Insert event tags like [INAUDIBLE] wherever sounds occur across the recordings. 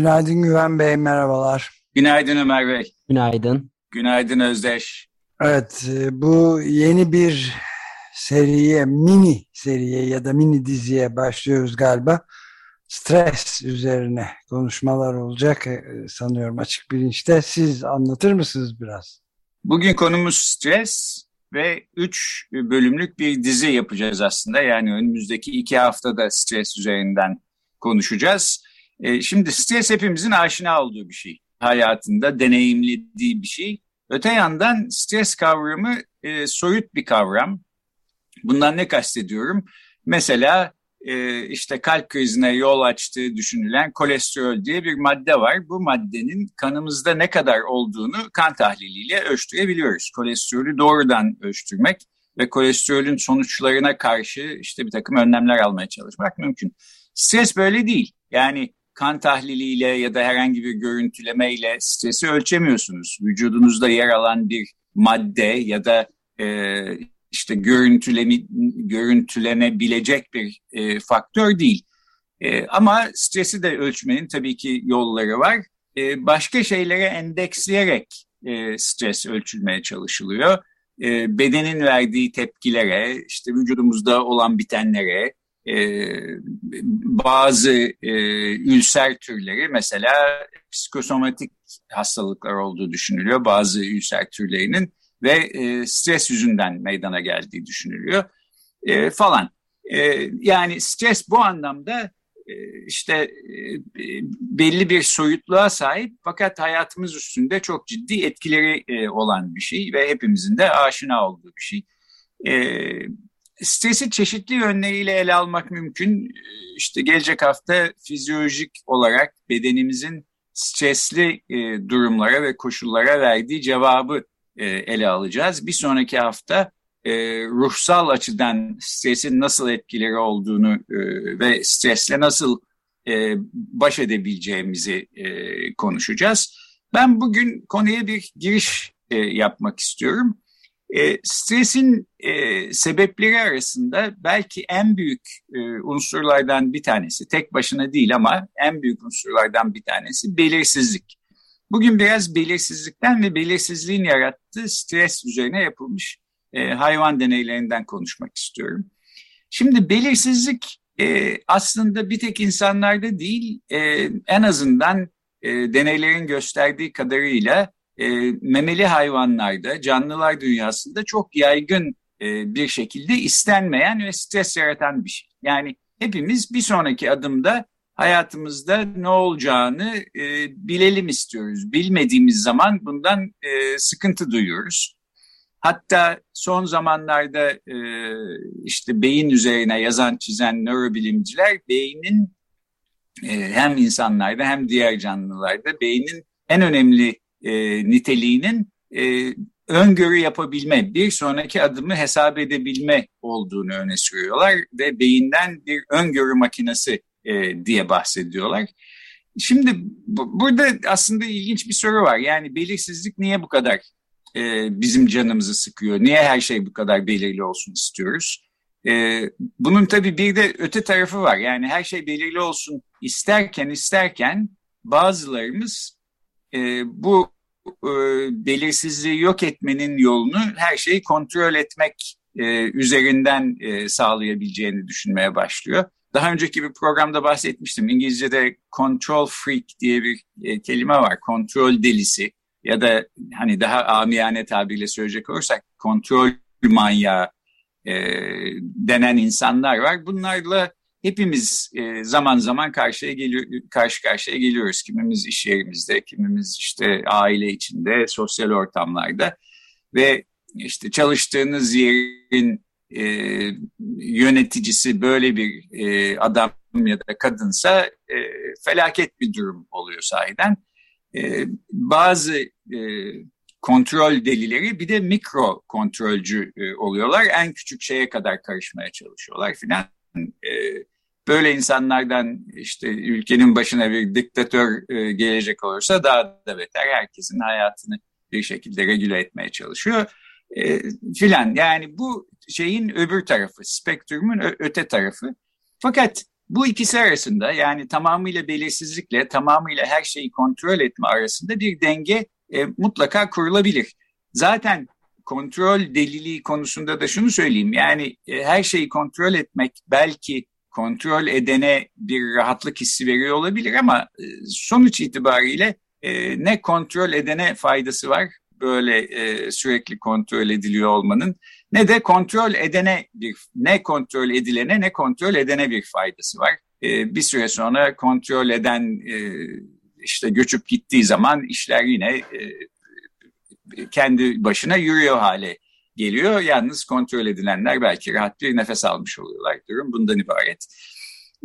Günaydın Güven Bey, merhabalar. Günaydın Ömer Bey. Günaydın. Günaydın Özdeş. Evet, e, bu yeni bir seriye, mini seriye ya da mini diziye başlıyoruz galiba. Stres üzerine konuşmalar olacak e, sanıyorum açık bilinçte. Siz anlatır mısınız biraz? Bugün konumuz stres ve üç bölümlük bir dizi yapacağız aslında. Yani önümüzdeki iki haftada stres üzerinden konuşacağız. E, şimdi stres hepimizin aşina olduğu bir şey. Hayatında deneyimlediği bir şey. Öte yandan stres kavramı e, soyut bir kavram. Bundan ne kastediyorum? Mesela e, işte kalp krizine yol açtığı düşünülen kolesterol diye bir madde var. Bu maddenin kanımızda ne kadar olduğunu kan tahliliyle ölçtürebiliyoruz. Kolesterolü doğrudan ölçtürmek ve kolesterolün sonuçlarına karşı işte bir takım önlemler almaya çalışmak mümkün. Stres böyle değil. Yani kan tahliliyle ya da herhangi bir görüntülemeyle stresi ölçemiyorsunuz. Vücudunuzda yer alan bir madde ya da e, işte görüntüleme, görüntülenebilecek bir e, faktör değil. E, ama stresi de ölçmenin tabii ki yolları var. E, başka şeylere endeksleyerek e, stres ölçülmeye çalışılıyor. E, bedenin verdiği tepkilere, işte vücudumuzda olan bitenlere, e, bazı e, ülser türleri mesela psikosomatik hastalıklar olduğu düşünülüyor bazı ülser türlerinin ve e, stres yüzünden meydana geldiği düşünülüyor e, falan. E, yani stres bu anlamda e, işte e, belli bir soyutluğa sahip fakat hayatımız üstünde çok ciddi etkileri e, olan bir şey ve hepimizin de aşina olduğu bir şey. Stresi çeşitli yönleriyle ele almak mümkün. İşte gelecek hafta fizyolojik olarak bedenimizin stresli e, durumlara ve koşullara verdiği cevabı e, ele alacağız. Bir sonraki hafta e, ruhsal açıdan stresin nasıl etkileri olduğunu ve stresle nasıl baş edebileceğimizi konuşacağız. Ben bugün konuya bir giriş yapmak istiyorum. E, stresin e, sebepleri arasında belki en büyük e, unsurlardan bir tanesi, tek başına değil ama en büyük unsurlardan bir tanesi belirsizlik. Bugün biraz belirsizlikten ve belirsizliğin yarattığı stres üzerine yapılmış e, hayvan deneylerinden konuşmak istiyorum. Şimdi belirsizlik e, aslında bir tek insanlarda değil, e, en azından e, deneylerin gösterdiği kadarıyla e, memeli hayvanlarda, canlılar dünyasında çok yaygın e, bir şekilde istenmeyen ve stres yaratan bir şey. Yani hepimiz bir sonraki adımda hayatımızda ne olacağını e, bilelim istiyoruz. Bilmediğimiz zaman bundan e, sıkıntı duyuyoruz. Hatta son zamanlarda e, işte beyin üzerine yazan çizen nörobilimciler beynin e, hem insanlarda hem diğer canlılarda beynin en önemli e, niteliğinin e, öngörü yapabilme, bir sonraki adımı hesap edebilme olduğunu öne sürüyorlar ve beyinden bir öngörü makinesi e, diye bahsediyorlar. Şimdi bu, burada aslında ilginç bir soru var. Yani belirsizlik niye bu kadar e, bizim canımızı sıkıyor? Niye her şey bu kadar belirli olsun istiyoruz? E, bunun tabii bir de öte tarafı var. Yani her şey belirli olsun isterken isterken bazılarımız e, bu e, belirsizliği yok etmenin yolunu her şeyi kontrol etmek e, üzerinden e, sağlayabileceğini düşünmeye başlıyor. Daha önceki bir programda bahsetmiştim. İngilizce'de control freak diye bir e, kelime var. Kontrol delisi ya da hani daha amiyane tabirle söyleyecek olursak kontrol manyağı e, denen insanlar var. Bunlarla hepimiz e, zaman zaman karşıya geliyor, karşı karşıya geliyoruz. Kimimiz iş yerimizde, kimimiz işte aile içinde, sosyal ortamlarda ve işte çalıştığınız yerin e, yöneticisi böyle bir e, adam ya da kadınsa e, felaket bir durum oluyor sahiden. E, bazı e, kontrol delileri bir de mikro kontrolcü e, oluyorlar. En küçük şeye kadar karışmaya çalışıyorlar filan. E, böyle insanlardan işte ülkenin başına bir diktatör e, gelecek olursa daha da beter. Herkesin hayatını bir şekilde regüle etmeye çalışıyor e, filan. Yani bu şeyin öbür tarafı, spektrumun öte tarafı. Fakat bu ikisi arasında yani tamamıyla belirsizlikle tamamıyla her şeyi kontrol etme arasında bir denge e, mutlaka kurulabilir. Zaten kontrol deliliği konusunda da şunu söyleyeyim. Yani e, her şeyi kontrol etmek belki kontrol edene bir rahatlık hissi veriyor olabilir ama e, sonuç itibariyle e, ne kontrol edene faydası var böyle sürekli kontrol ediliyor olmanın ne de kontrol edene bir ne kontrol edilene ne kontrol edene bir faydası var. Bir süre sonra kontrol eden işte göçüp gittiği zaman işler yine kendi başına yürüyor hale geliyor. Yalnız kontrol edilenler belki rahat bir nefes almış oluyorlar. Durum bundan ibaret.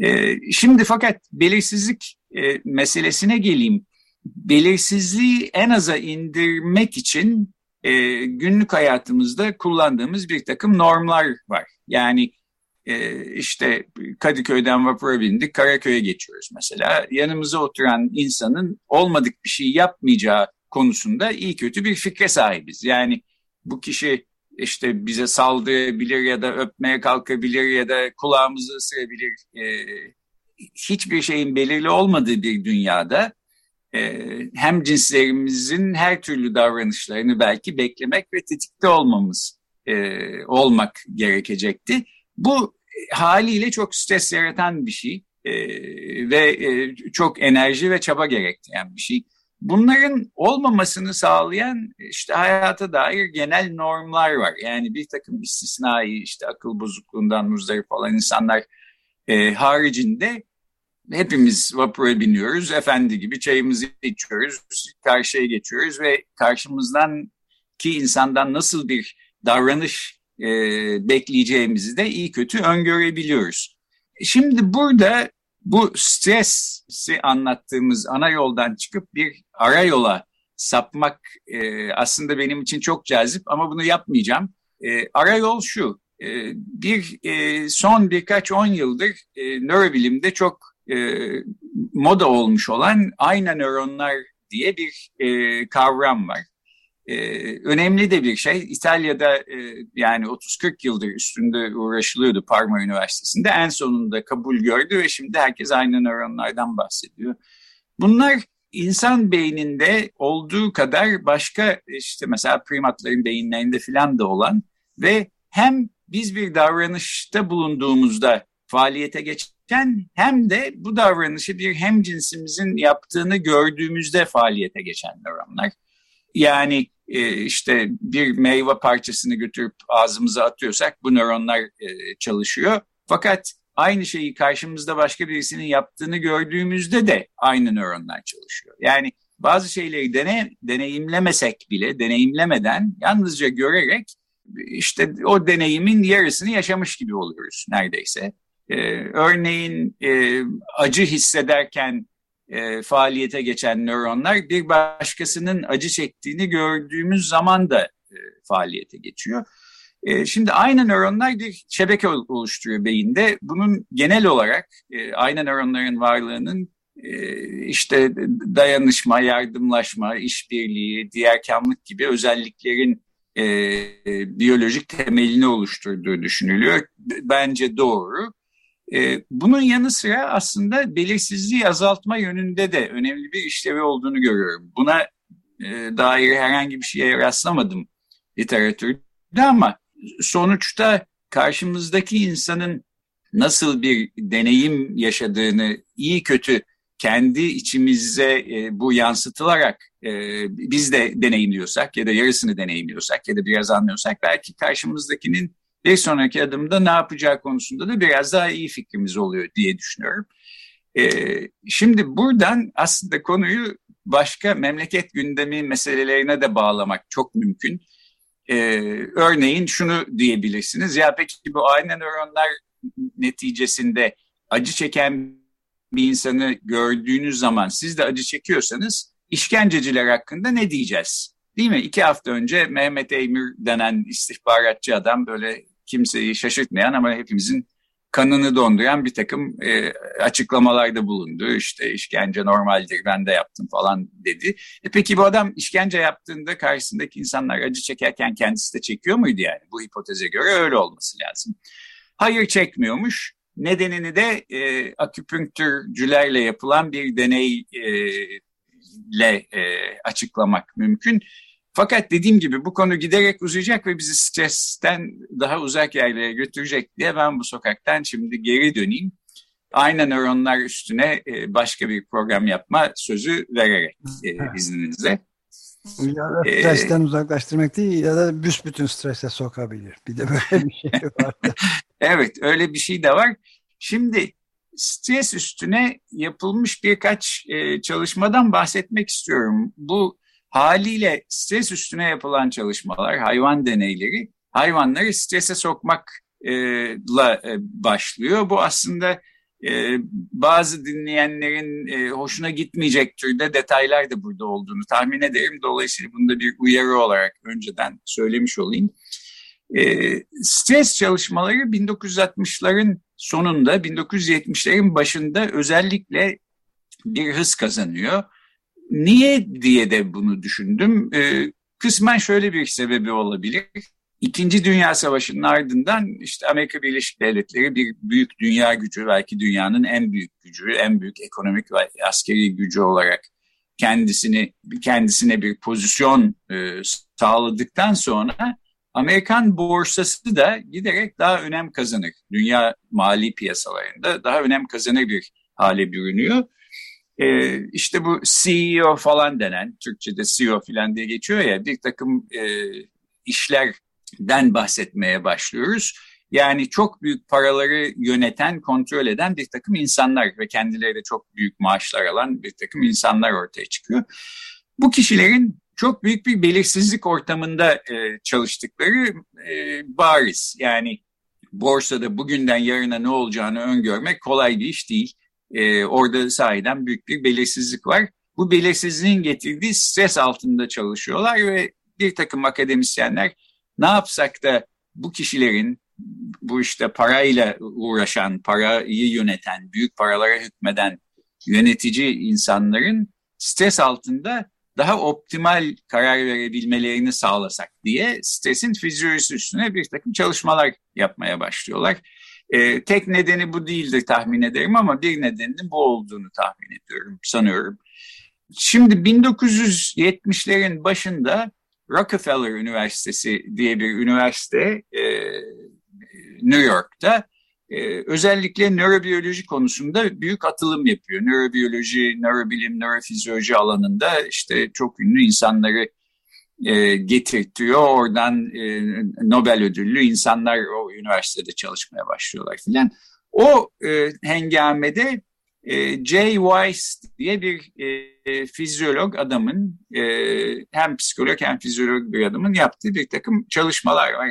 E, şimdi fakat belirsizlik e, meselesine geleyim. Belirsizliği en aza indirmek için e, günlük hayatımızda kullandığımız bir takım normlar var. Yani işte Kadıköy'den vapura bindik, Karaköy'e geçiyoruz mesela. Yanımıza oturan insanın olmadık bir şey yapmayacağı konusunda iyi kötü bir fikre sahibiz. Yani bu kişi işte bize saldırabilir ya da öpmeye kalkabilir ya da kulağımızı ısırabilir. E, hiçbir şeyin belirli olmadığı bir dünyada e, hem cinslerimizin her türlü davranışlarını belki beklemek ve tetikte olmamız e, olmak gerekecekti. Bu haliyle çok stres yaratan bir şey e, ve e, çok enerji ve çaba gerektiren bir şey. Bunların olmamasını sağlayan işte hayata dair genel normlar var. Yani bir takım istisnai işte akıl bozukluğundan muzdarip olan insanlar e, haricinde hepimiz vapura biniyoruz. Efendi gibi çayımızı içiyoruz, karşıya geçiyoruz ve karşımızdan ki insandan nasıl bir davranış e, bekleyeceğimizi de iyi kötü öngörebiliyoruz. Şimdi burada bu stresi anlattığımız ana yoldan çıkıp bir ara yola sapmak e, aslında benim için çok cazip ama bunu yapmayacağım. E, ara yol şu, e, bir e, son birkaç on yıldır e, nörobilimde çok e, moda olmuş olan ayna nöronlar diye bir e, kavram var. E, önemli de bir şey. İtalya'da e, yani 30-40 yıldır üstünde uğraşılıyordu Parma Üniversitesi'nde. En sonunda kabul gördü ve şimdi herkes aynı nöronlardan bahsediyor. Bunlar insan beyninde olduğu kadar başka işte mesela primatların beyinlerinde filan da olan ve hem biz bir davranışta bulunduğumuzda faaliyete geçen hem de bu davranışı bir hem cinsimizin yaptığını gördüğümüzde faaliyete geçen nöronlar. Yani işte bir meyve parçasını götürüp ağzımıza atıyorsak bu nöronlar e, çalışıyor. Fakat aynı şeyi karşımızda başka birisinin yaptığını gördüğümüzde de aynı nöronlar çalışıyor. Yani bazı şeyleri dene, deneyimlemesek bile, deneyimlemeden yalnızca görerek işte o deneyimin yarısını yaşamış gibi oluyoruz neredeyse. Ee, örneğin e, acı hissederken e, faaliyete geçen nöronlar bir başkasının acı çektiğini gördüğümüz zaman da e, faaliyete geçiyor. E, şimdi aynı nöronlar bir şebeke oluşturuyor beyinde. Bunun genel olarak e, aynı nöronların varlığının e, işte dayanışma, yardımlaşma, işbirliği, diğerkamlık gibi özelliklerin e, biyolojik temelini oluşturduğu düşünülüyor. Bence doğru. E, bunun yanı sıra aslında belirsizliği azaltma yönünde de önemli bir işlevi olduğunu görüyorum. Buna e, dair herhangi bir şeye rastlamadım literatürde ama sonuçta karşımızdaki insanın nasıl bir deneyim yaşadığını iyi kötü kendi içimize e, bu yansıtılarak e, biz de deneyimliyorsak ya da yarısını deneyimliyorsak ya da biraz anlıyorsak belki karşımızdakinin bir sonraki adımda ne yapacağı konusunda da biraz daha iyi fikrimiz oluyor diye düşünüyorum. Ee, şimdi buradan aslında konuyu başka memleket gündemi meselelerine de bağlamak çok mümkün. Ee, örneğin şunu diyebilirsiniz. Ya peki bu aynı nöronlar neticesinde acı çeken bir insanı gördüğünüz zaman siz de acı çekiyorsanız işkenceciler hakkında ne diyeceğiz? Değil mi? İki hafta önce Mehmet Eymür denen istihbaratçı adam böyle kimseyi şaşırtmayan ama hepimizin kanını donduran bir takım e, açıklamalarda bulundu. İşte işkence normaldir ben de yaptım falan dedi. E peki bu adam işkence yaptığında karşısındaki insanlar acı çekerken kendisi de çekiyor muydu yani? Bu hipoteze göre öyle olması lazım. Hayır çekmiyormuş. Nedenini de e, aküpünktürcülerle yapılan bir deneyle e, e, açıklamak mümkün. Fakat dediğim gibi bu konu giderek uzayacak ve bizi stresten daha uzak yerlere götürecek diye ben bu sokaktan şimdi geri döneyim. Aynı nöronlar üstüne e, başka bir program yapma sözü vererek e, izninizle. Ya da e, stresten ee, uzaklaştırmak değil ya da büsbütün strese sokabilir. Bir de böyle bir şey [LAUGHS] var. evet öyle bir şey de var. Şimdi stres üstüne yapılmış birkaç e, çalışmadan bahsetmek istiyorum. Bu haliyle stres üstüne yapılan çalışmalar, hayvan deneyleri hayvanları strese sokmakla e, başlıyor. Bu aslında e, bazı dinleyenlerin e, hoşuna gitmeyecek türde detaylar da burada olduğunu tahmin ederim. Dolayısıyla bunu da bir uyarı olarak önceden söylemiş olayım. Stres çalışmaları 1960'ların sonunda, 1970'lerin başında özellikle bir hız kazanıyor Niye diye de bunu düşündüm. Ee, kısmen şöyle bir sebebi olabilir. İkinci Dünya Savaşı'nın ardından işte Amerika Birleşik Devletleri bir büyük dünya gücü, belki dünyanın en büyük gücü, en büyük ekonomik ve askeri gücü olarak kendisini kendisine bir pozisyon e, sağladıktan sonra Amerikan borsası da giderek daha önem kazanır. Dünya mali piyasalarında daha önem kazanır bir hale bürünüyor. E, işte bu CEO falan denen, Türkçe'de CEO falan diye geçiyor ya, bir takım e, işlerden bahsetmeye başlıyoruz. Yani çok büyük paraları yöneten, kontrol eden bir takım insanlar ve kendileri de çok büyük maaşlar alan bir takım insanlar ortaya çıkıyor. Bu kişilerin çok büyük bir belirsizlik ortamında e, çalıştıkları e, bariz. Yani borsada bugünden yarına ne olacağını öngörmek kolay bir iş değil e, orada sahiden büyük bir belirsizlik var. Bu belirsizliğin getirdiği stres altında çalışıyorlar ve bir takım akademisyenler ne yapsak da bu kişilerin bu işte parayla uğraşan, parayı yöneten, büyük paralara hükmeden yönetici insanların stres altında daha optimal karar verebilmelerini sağlasak diye stresin fizyolojisi üstüne bir takım çalışmalar yapmaya başlıyorlar. E, tek nedeni bu değildir tahmin ederim ama bir nedeninin bu olduğunu tahmin ediyorum, sanıyorum. Şimdi 1970'lerin başında Rockefeller Üniversitesi diye bir üniversite e, New York'ta e, özellikle nörobiyoloji konusunda büyük atılım yapıyor. Nörobiyoloji, nörobilim, nörofizyoloji alanında işte çok ünlü insanları e, getirtiyor. Oradan e, Nobel ödüllü insanlar o üniversitede çalışmaya başlıyorlar filan. O e, hengamede e, Jay Weiss diye bir e, fizyolog adamın e, hem psikolog hem fizyolog bir adamın yaptığı bir takım çalışmalar var.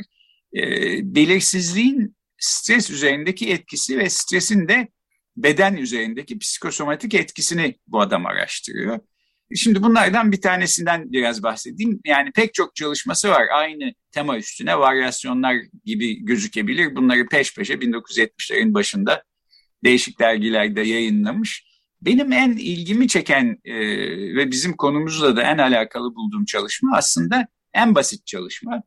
E, belirsizliğin stres üzerindeki etkisi ve stresin de beden üzerindeki psikosomatik etkisini bu adam araştırıyor. Şimdi bunlardan bir tanesinden biraz bahsedeyim. Yani pek çok çalışması var. Aynı tema üstüne varyasyonlar gibi gözükebilir. Bunları peş peşe 1970'lerin başında değişik dergilerde yayınlamış. Benim en ilgimi çeken e, ve bizim konumuzla da en alakalı bulduğum çalışma aslında en basit çalışma.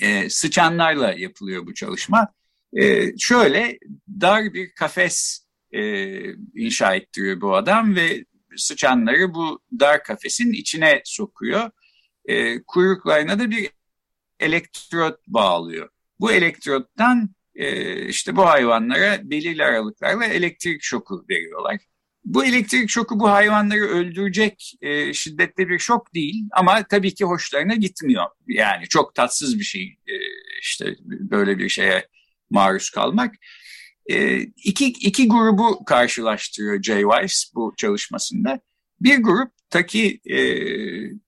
E, sıçanlarla yapılıyor bu çalışma. E, şöyle dar bir kafes e, inşa ettiriyor bu adam ve sıçanları bu dar kafesin içine sokuyor. E, kuyruklarına da bir elektrot bağlıyor. Bu elektrottan e, işte bu hayvanlara belirli aralıklarla elektrik şoku veriyorlar. Bu elektrik şoku bu hayvanları öldürecek e, şiddette bir şok değil ama tabii ki hoşlarına gitmiyor. Yani çok tatsız bir şey e, işte böyle bir şeye maruz kalmak. E, iki, iki grubu karşılaştırıyor Jay Weiss bu çalışmasında. Bir grup taki e,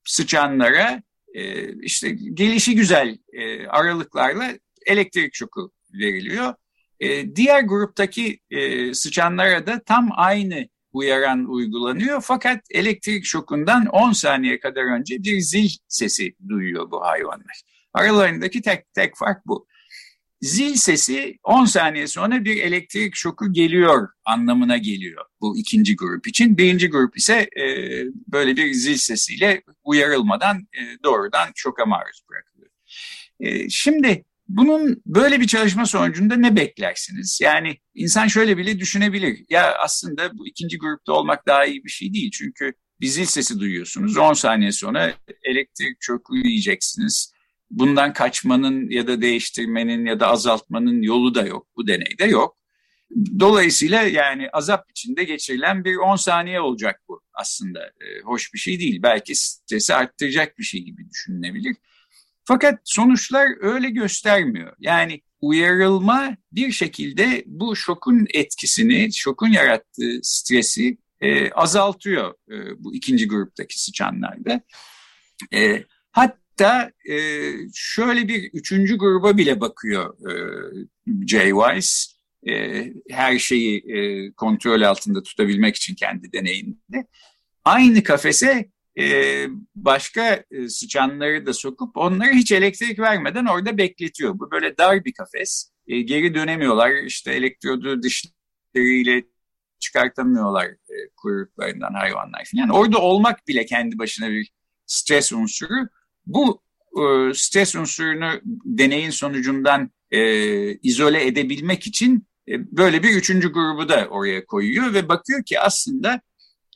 sıçanlara e, işte gelişi güzel e, aralıklarla elektrik şoku veriliyor. E, diğer gruptaki e, sıçanlara da tam aynı uyaran uygulanıyor. Fakat elektrik şokundan 10 saniye kadar önce bir zil sesi duyuyor bu hayvanlar. Aralarındaki tek tek fark bu. Zil sesi 10 saniye sonra bir elektrik şoku geliyor anlamına geliyor bu ikinci grup için. Birinci grup ise e, böyle bir zil sesiyle uyarılmadan e, doğrudan şoka maruz bırakılıyor. E, şimdi bunun böyle bir çalışma sonucunda ne beklersiniz? Yani insan şöyle bile düşünebilir. Ya aslında bu ikinci grupta olmak daha iyi bir şey değil. Çünkü bir zil sesi duyuyorsunuz. 10 saniye sonra elektrik çoku yiyeceksiniz. Bundan kaçmanın ya da değiştirmenin ya da azaltmanın yolu da yok. Bu deneyde yok. Dolayısıyla yani azap içinde geçirilen bir 10 saniye olacak bu aslında. E, hoş bir şey değil. Belki stresi arttıracak bir şey gibi düşünülebilir. Fakat sonuçlar öyle göstermiyor. Yani uyarılma bir şekilde bu şokun etkisini, şokun yarattığı stresi e, azaltıyor e, bu ikinci gruptaki sıçanlarda. E, hatta e, şöyle bir üçüncü gruba bile bakıyor e, Jay Weiss. E, her şeyi e, kontrol altında tutabilmek için kendi deneyinde. Aynı kafese e, başka e, sıçanları da sokup onları hiç elektrik vermeden orada bekletiyor. Bu böyle dar bir kafes. E, geri dönemiyorlar. İşte elektrodu dişleriyle çıkartamıyorlar e, kuyruklarından hayvanlar falan. Orada olmak bile kendi başına bir stres unsuru. Bu e, stres unsurunu deneyin sonucundan e, izole edebilmek için e, böyle bir üçüncü grubu da oraya koyuyor ve bakıyor ki aslında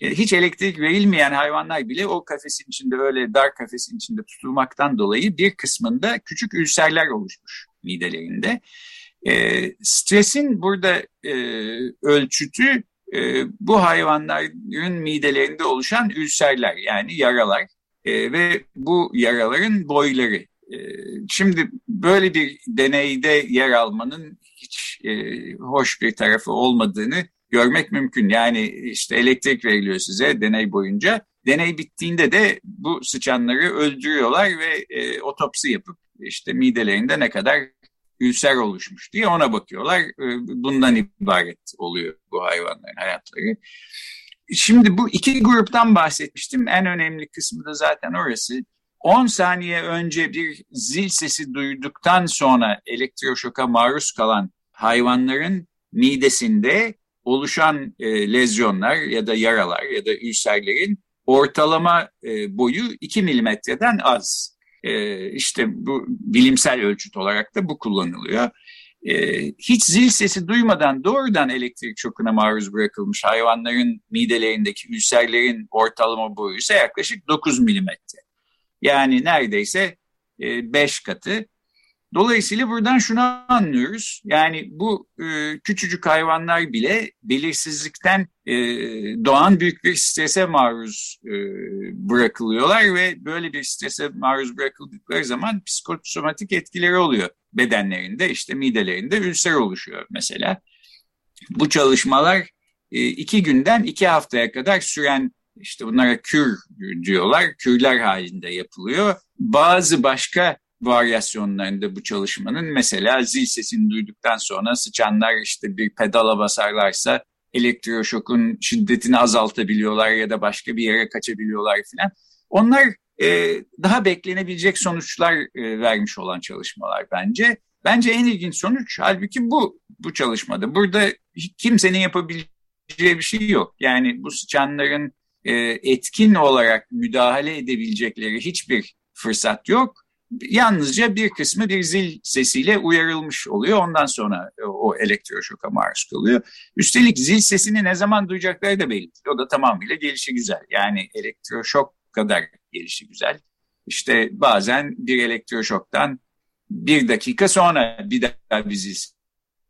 e, hiç elektrik verilmeyen hayvanlar bile o kafesin içinde öyle dar kafesin içinde tutulmaktan dolayı bir kısmında küçük ülserler oluşmuş midelerinde. E, stresin burada e, ölçütü e, bu hayvanların midelerinde oluşan ülserler yani yaralar e, ve bu yaraların boyları. E, şimdi böyle bir deneyde yer almanın hiç e, hoş bir tarafı olmadığını görmek mümkün. Yani işte elektrik veriliyor size deney boyunca. Deney bittiğinde de bu sıçanları öldürüyorlar ve e, otopsi yapıp işte midelerinde ne kadar ülser oluşmuş diye ona bakıyorlar. E, bundan ibaret oluyor bu hayvanların hayatları. Şimdi bu iki gruptan bahsetmiştim. En önemli kısmı da zaten orası. 10 saniye önce bir zil sesi duyduktan sonra elektroşoka maruz kalan hayvanların midesinde oluşan e, lezyonlar ya da yaralar ya da ülserlerin ortalama e, boyu 2 milimetreden az. E, işte bu bilimsel ölçüt olarak da bu kullanılıyor. E, hiç zil sesi duymadan doğrudan elektrik şokuna maruz bırakılmış hayvanların midelerindeki ülserlerin ortalama boyu ise yaklaşık 9 milimetre. Yani neredeyse 5 e, katı. Dolayısıyla buradan şunu anlıyoruz. Yani bu e, küçücük hayvanlar bile belirsizlikten e, doğan büyük bir strese maruz e, bırakılıyorlar ve böyle bir strese maruz bırakıldıkları zaman psikosomatik etkileri oluyor bedenlerinde. işte midelerinde ülser oluşuyor mesela. Bu çalışmalar e, iki günden iki haftaya kadar süren işte bunlara kür diyorlar. Kürler halinde yapılıyor. Bazı başka varyasyonlarında bu çalışmanın mesela zil sesini duyduktan sonra sıçanlar işte bir pedala basarlarsa elektroşokun şiddetini azaltabiliyorlar ya da başka bir yere kaçabiliyorlar filan. Onlar e, daha beklenebilecek sonuçlar e, vermiş olan çalışmalar bence. Bence en ilginç sonuç halbuki bu bu çalışmada. Burada kimsenin yapabileceği bir şey yok. Yani bu sıçanların e, etkin olarak müdahale edebilecekleri hiçbir fırsat yok yalnızca bir kısmı bir zil sesiyle uyarılmış oluyor. Ondan sonra o elektroşoka maruz kalıyor. Üstelik zil sesini ne zaman duyacakları da belli. O da tamamıyla gelişi güzel. Yani elektroşok kadar gelişi güzel. İşte bazen bir elektroşoktan bir dakika sonra bir daha bir zil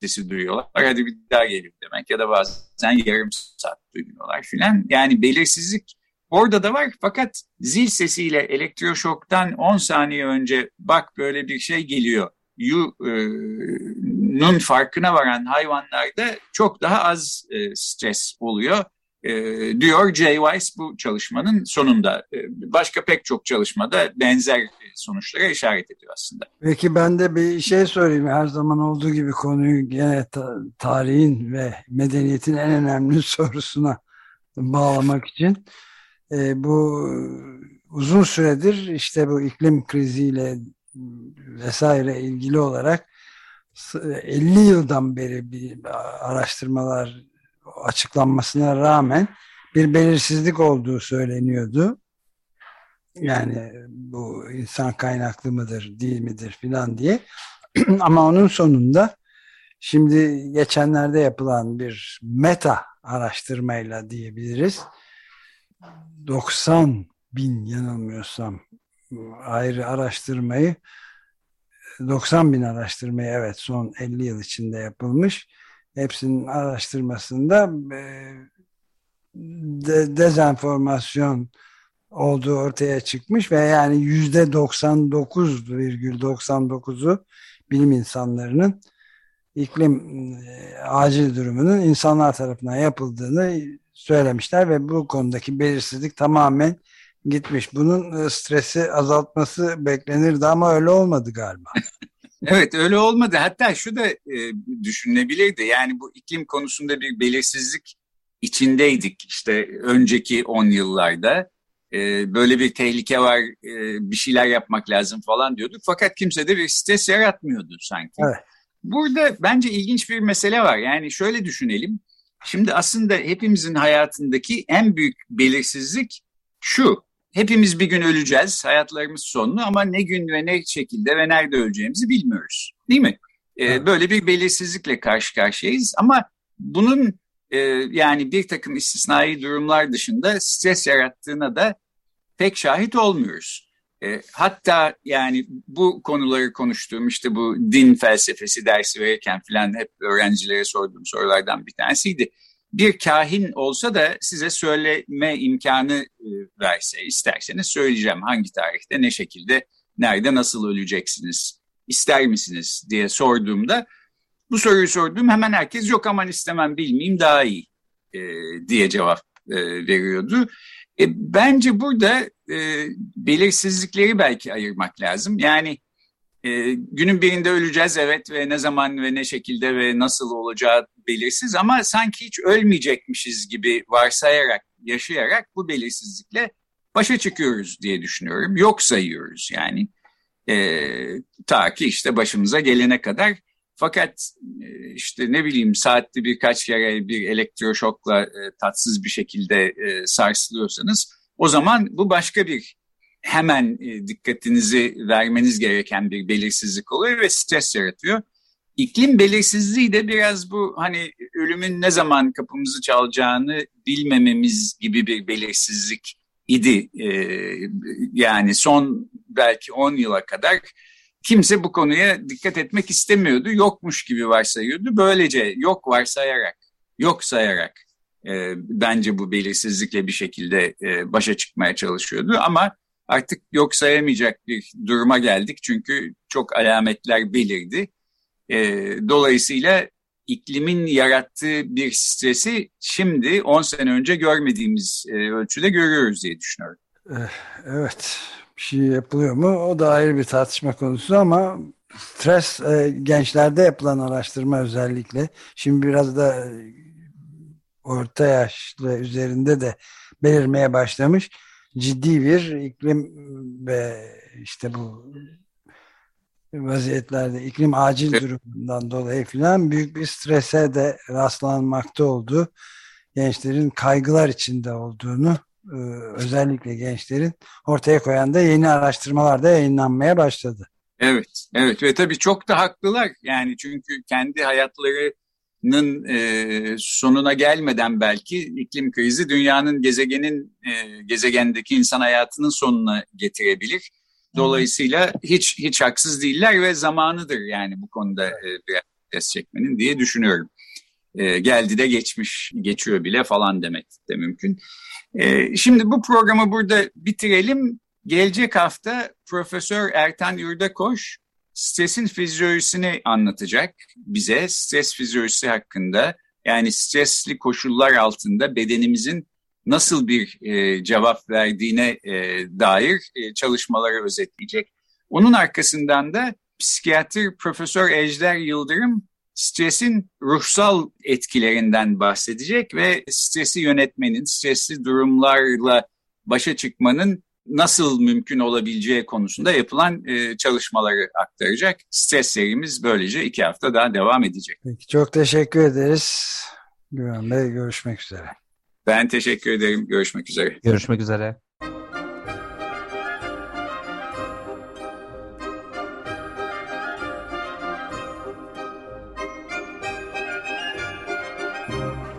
sesi duyuyorlar. Hadi bir daha geliyor demek ya da bazen yarım saat duyuyorlar filan. Yani belirsizlik Orada da var fakat zil sesiyle elektroşoktan 10 saniye önce bak böyle bir şey geliyor. Yu'nun farkına varan hayvanlarda çok daha az e, stres oluyor e, diyor Jay Weiss bu çalışmanın sonunda. E, başka pek çok çalışmada benzer sonuçlara işaret ediyor aslında. Peki ben de bir şey sorayım. Her zaman olduğu gibi konuyu gene ta tarihin ve medeniyetin en önemli sorusuna bağlamak için. E, bu uzun süredir işte bu iklim kriziyle vesaire ilgili olarak 50 yıldan beri bir araştırmalar açıklanmasına rağmen bir belirsizlik olduğu söyleniyordu. Yani bu insan kaynaklı mıdır, değil midir filan diye. [CLEARS THROAT] Ama onun sonunda şimdi geçenlerde yapılan bir meta araştırmayla diyebiliriz. 90 bin yanılmıyorsam ayrı araştırmayı 90 bin araştırmayı evet son 50 yıl içinde yapılmış. Hepsinin araştırmasında e, de, dezenformasyon olduğu ortaya çıkmış ve yani yüzde 99,99'u bilim insanlarının iklim e, acil durumunun insanlar tarafından yapıldığını söylemişler ve bu konudaki belirsizlik tamamen gitmiş. Bunun e, stresi azaltması beklenirdi ama öyle olmadı galiba. [LAUGHS] evet öyle olmadı. Hatta şu da e, düşünülebilirdi. Yani bu iklim konusunda bir belirsizlik içindeydik işte önceki 10 yıllarda. E, böyle bir tehlike var, e, bir şeyler yapmak lazım falan diyorduk. Fakat kimse de bir stres yaratmıyordu sanki. Evet. Burada bence ilginç bir mesele var. Yani şöyle düşünelim. Şimdi aslında hepimizin hayatındaki en büyük belirsizlik şu. Hepimiz bir gün öleceğiz, hayatlarımız sonlu ama ne gün ve ne şekilde ve nerede öleceğimizi bilmiyoruz. Değil mi? Ee, böyle bir belirsizlikle karşı karşıyayız ama bunun e, yani bir takım istisnai durumlar dışında stres yarattığına da pek şahit olmuyoruz. E, hatta yani bu konuları konuştuğum işte bu din felsefesi dersi verirken filan hep öğrencilere sorduğum sorulardan bir tanesiydi. Bir kahin olsa da size söyleme imkanı e, verse isterseniz söyleyeceğim hangi tarihte ne şekilde nerede nasıl öleceksiniz ister misiniz diye sorduğumda bu soruyu sorduğum hemen herkes yok aman istemem bilmeyeyim daha iyi e, diye cevap e, veriyordu. E, bence burada e, belirsizlikleri belki ayırmak lazım. Yani e, günün birinde öleceğiz evet ve ne zaman ve ne şekilde ve nasıl olacağı belirsiz ama sanki hiç ölmeyecekmişiz gibi varsayarak, yaşayarak bu belirsizlikle başa çıkıyoruz diye düşünüyorum. Yok sayıyoruz yani. E, ta ki işte başımıza gelene kadar. Fakat e, işte ne bileyim saatte birkaç kere bir elektroşokla e, tatsız bir şekilde e, sarsılıyorsanız o zaman bu başka bir hemen e, dikkatinizi vermeniz gereken bir belirsizlik oluyor ve stres yaratıyor. İklim belirsizliği de biraz bu hani ölümün ne zaman kapımızı çalacağını bilmememiz gibi bir belirsizlik idi. Ee, yani son belki 10 yıla kadar kimse bu konuya dikkat etmek istemiyordu. Yokmuş gibi varsayıyordu. Böylece yok varsayarak, yok sayarak e, bence bu belirsizlikle bir şekilde e, başa çıkmaya çalışıyordu. Ama artık yok sayamayacak bir duruma geldik. Çünkü çok alametler belirdi. E, dolayısıyla iklimin yarattığı bir stresi şimdi 10 sene önce görmediğimiz e, ölçüde görüyoruz diye düşünüyorum. Eh, evet, bir şey yapılıyor mu? O da ayrı bir tartışma konusu ama stres e, gençlerde yapılan araştırma özellikle. Şimdi biraz da e, orta yaşlı üzerinde de belirmeye başlamış ciddi bir iklim ve işte bu vaziyetlerde iklim acil durumundan dolayı filan büyük bir strese de rastlanmakta oldu. Gençlerin kaygılar içinde olduğunu özellikle gençlerin ortaya koyan da yeni araştırmalar da yayınlanmaya başladı. Evet, evet ve tabii çok da haklılar. Yani çünkü kendi hayatları nın e, sonuna gelmeden belki iklim krizi dünyanın gezegenin e, gezegendeki insan hayatının sonuna getirebilir. Dolayısıyla hiç hiç haksız değiller ve zamanıdır yani bu konuda e, biraz ses çekmenin diye düşünüyorum. E, geldi de geçmiş, geçiyor bile falan demek de mümkün. E, şimdi bu programı burada bitirelim. Gelecek hafta Profesör Ertan Yurdakoş stresin fizyolojisini anlatacak bize. Stres fizyolojisi hakkında yani stresli koşullar altında bedenimizin nasıl bir e, cevap verdiğine e, dair e, çalışmaları özetleyecek. Onun arkasından da psikiyatr Profesör Ejder Yıldırım stresin ruhsal etkilerinden bahsedecek ve stresi yönetmenin, stresli durumlarla başa çıkmanın nasıl mümkün olabileceği konusunda yapılan e, çalışmaları aktaracak. Stres serimiz böylece iki hafta daha devam edecek. Peki, çok teşekkür ederiz. Güven Bey görüşmek üzere. Ben teşekkür ederim. Görüşmek üzere. Görüşmek üzere.